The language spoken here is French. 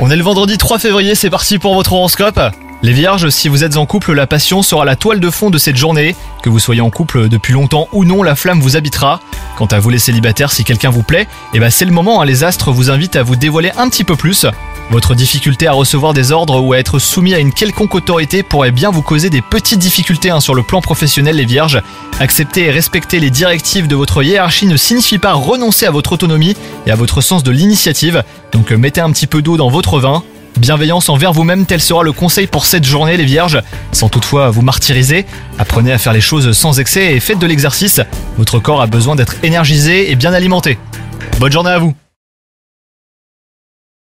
On est le vendredi 3 février, c'est parti pour votre horoscope. Les vierges, si vous êtes en couple, la passion sera la toile de fond de cette journée. Que vous soyez en couple depuis longtemps ou non, la flamme vous habitera. Quant à vous les célibataires, si quelqu'un vous plaît, eh ben c'est le moment, hein, les astres vous invitent à vous dévoiler un petit peu plus. Votre difficulté à recevoir des ordres ou à être soumis à une quelconque autorité pourrait bien vous causer des petites difficultés hein, sur le plan professionnel les vierges. Accepter et respecter les directives de votre hiérarchie ne signifie pas renoncer à votre autonomie et à votre sens de l'initiative. Donc mettez un petit peu d'eau dans votre vin. Bienveillance envers vous-même, tel sera le conseil pour cette journée les vierges. Sans toutefois vous martyriser, apprenez à faire les choses sans excès et faites de l'exercice. Votre corps a besoin d'être énergisé et bien alimenté. Bonne journée à vous